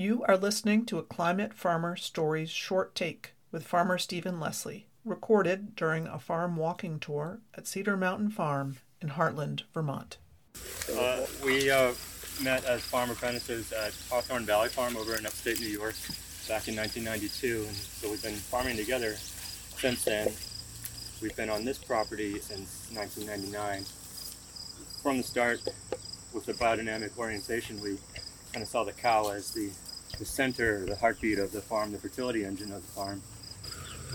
You are listening to a Climate Farmer Stories short take with farmer Stephen Leslie, recorded during a farm walking tour at Cedar Mountain Farm in Hartland, Vermont. Uh, we uh, met as farm apprentices at Hawthorne Valley Farm over in upstate New York back in 1992, and so we've been farming together since then. We've been on this property since 1999. From the start, with the biodynamic orientation, we kind of saw the cow as the, the center, the heartbeat of the farm, the fertility engine of the farm.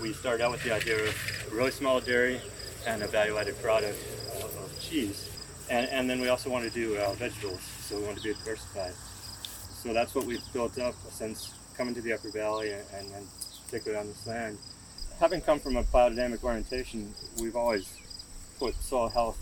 We started out with the idea of a really small dairy and a value-added product of, of cheese. And, and, then we also want to do uh, vegetables, so we want to be diversified. So that's what we've built up since coming to the Upper Valley and, and, and particularly on this land. Having come from a biodynamic orientation, we've always put soil health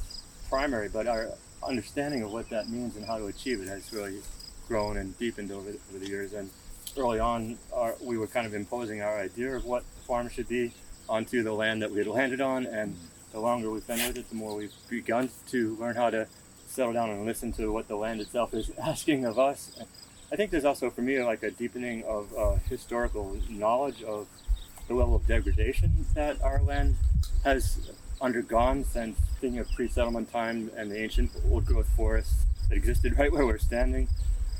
primary, but our understanding of what that means and how to achieve it has really grown and deepened over the, over the years. And early on, our, we were kind of imposing our idea of what the farm should be onto the land that we had landed on. And the longer we've been with it, the more we've begun to learn how to settle down and listen to what the land itself is asking of us. I think there's also, for me, like a deepening of uh, historical knowledge of the level of degradation that our land has undergone since thinking of pre-settlement time and the ancient old growth forests that existed right where we're standing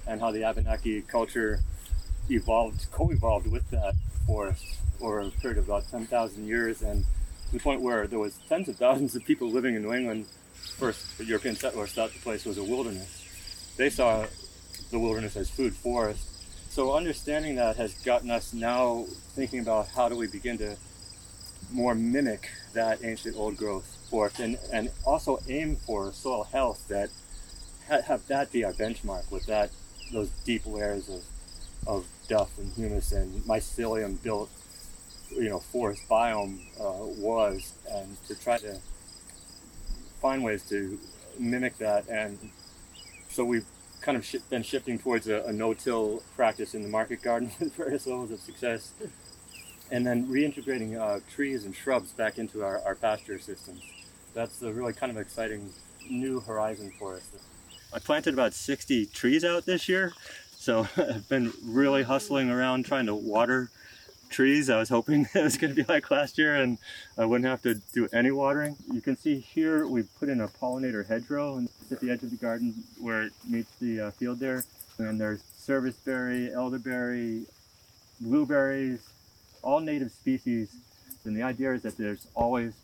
and how the Abenaki culture evolved, co-evolved with that forest over a period of about 10,000 years and to the point where there was tens of thousands of people living in New England. First, the European settlers thought the place was a wilderness. They saw the wilderness as food forest. So understanding that has gotten us now thinking about how do we begin to more mimic that ancient old growth forest and, and also aim for soil health that ha- have that be our benchmark with that those deep layers of, of duff and humus and mycelium built you know forest biome uh, was and to try to find ways to mimic that and so we've kind of sh- been shifting towards a, a no-till practice in the market garden with various levels of success and then reintegrating uh, trees and shrubs back into our, our pasture systems. That's a really kind of exciting new horizon for us. I planted about 60 trees out this year, so I've been really hustling around trying to water trees. I was hoping it was going to be like last year and I wouldn't have to do any watering. You can see here we put in a pollinator hedgerow at the edge of the garden where it meets the uh, field there. And there's serviceberry, elderberry, blueberries, all native species. And the idea is that there's always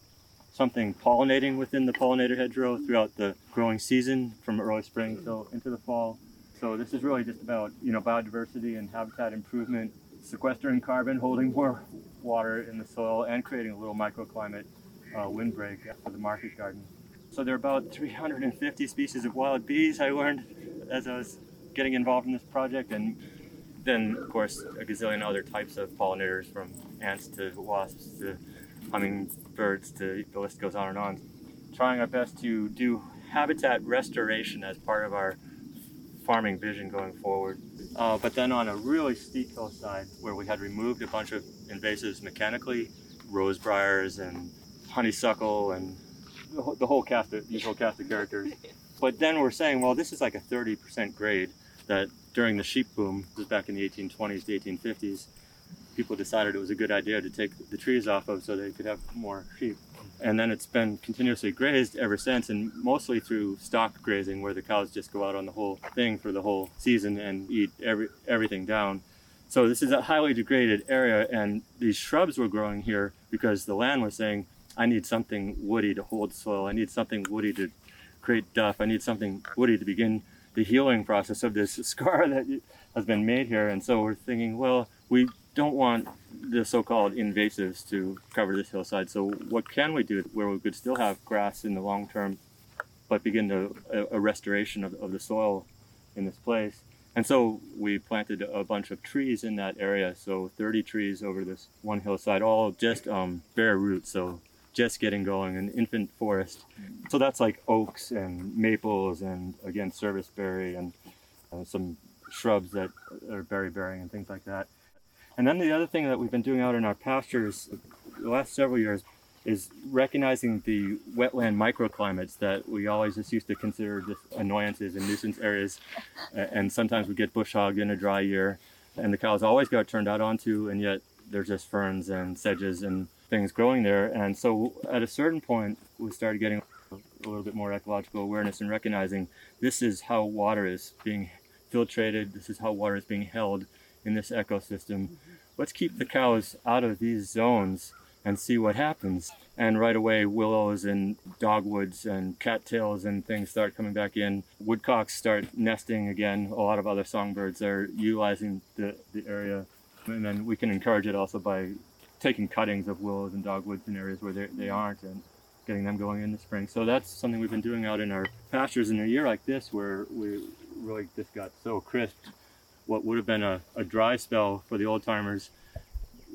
something pollinating within the pollinator hedgerow throughout the growing season from early spring till into the fall. So this is really just about you know biodiversity and habitat improvement, sequestering carbon, holding more water in the soil, and creating a little microclimate uh, windbreak for the market garden. So there are about 350 species of wild bees I learned as I was getting involved in this project, and then of course a gazillion other types of pollinators from ants to wasps to hummingbirds to the list goes on and on. Trying our best to do habitat restoration as part of our farming vision going forward. Uh, but then on a really steep hillside where we had removed a bunch of invasives mechanically rose briars and honeysuckle and the whole, the whole cast of usual cast of characters. But then we're saying well this is like a 30% grade that during the sheep boom, this was back in the 1820s to 1850s, people decided it was a good idea to take the trees off of so they could have more sheep. And then it's been continuously grazed ever since, and mostly through stock grazing, where the cows just go out on the whole thing for the whole season and eat every everything down. So this is a highly degraded area, and these shrubs were growing here because the land was saying, "I need something woody to hold soil. I need something woody to create duff. I need something woody to begin the healing process of this scar that has been made here. And so we're thinking, well, we don't want the so-called invasives to cover this hillside. So what can we do where we could still have grass in the long term, but begin the, a, a restoration of, of the soil in this place? And so we planted a bunch of trees in that area. So 30 trees over this one hillside, all just um, bare roots. So just getting going, an infant forest. So that's like oaks and maples and again serviceberry and uh, some shrubs that are berry bearing and things like that. And then the other thing that we've been doing out in our pastures the last several years is recognizing the wetland microclimates that we always just used to consider just annoyances and nuisance areas. and sometimes we get bush hog in a dry year. and the cows always got turned out onto, and yet there's just ferns and sedges and things growing there. And so at a certain point, we started getting a little bit more ecological awareness and recognizing this is how water is being filtrated, this is how water is being held in this ecosystem. Let's keep the cows out of these zones and see what happens. And right away, willows and dogwoods and cattails and things start coming back in. Woodcocks start nesting again. A lot of other songbirds are utilizing the, the area. And then we can encourage it also by taking cuttings of willows and dogwoods in areas where they aren't and getting them going in the spring. So that's something we've been doing out in our pastures in a year like this where we really just got so crisp. What would have been a, a dry spell for the old timers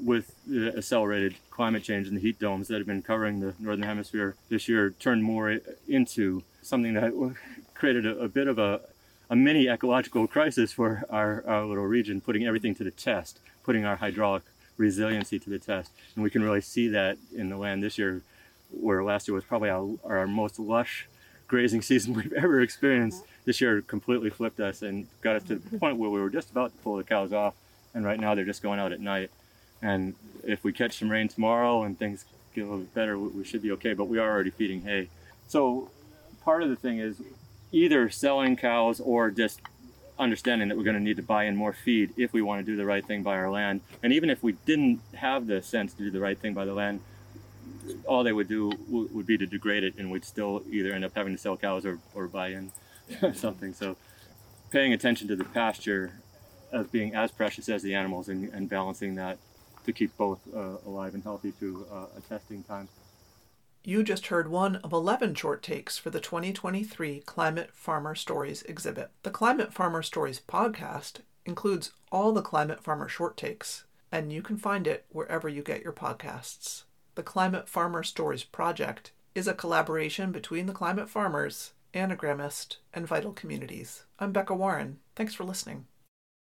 with the accelerated climate change and the heat domes that have been covering the northern hemisphere this year turned more into something that created a, a bit of a, a mini ecological crisis for our, our little region, putting everything to the test, putting our hydraulic resiliency to the test. And we can really see that in the land this year, where last year was probably our, our most lush grazing season we've ever experienced. This year completely flipped us and got us to the mm-hmm. point where we were just about to pull the cows off. And right now they're just going out at night. And if we catch some rain tomorrow and things get a little bit better, we should be okay. But we are already feeding hay. So part of the thing is either selling cows or just understanding that we're going to need to buy in more feed if we want to do the right thing by our land. And even if we didn't have the sense to do the right thing by the land, all they would do would be to degrade it, and we'd still either end up having to sell cows or, or buy in something. So, paying attention to the pasture as being as precious as the animals and, and balancing that to keep both uh, alive and healthy through uh, a testing time. You just heard one of 11 short takes for the 2023 Climate Farmer Stories exhibit. The Climate Farmer Stories podcast includes all the Climate Farmer short takes, and you can find it wherever you get your podcasts. The Climate Farmer Stories project is a collaboration between the climate farmers, Anagramist, and vital communities. I'm Becca Warren. Thanks for listening.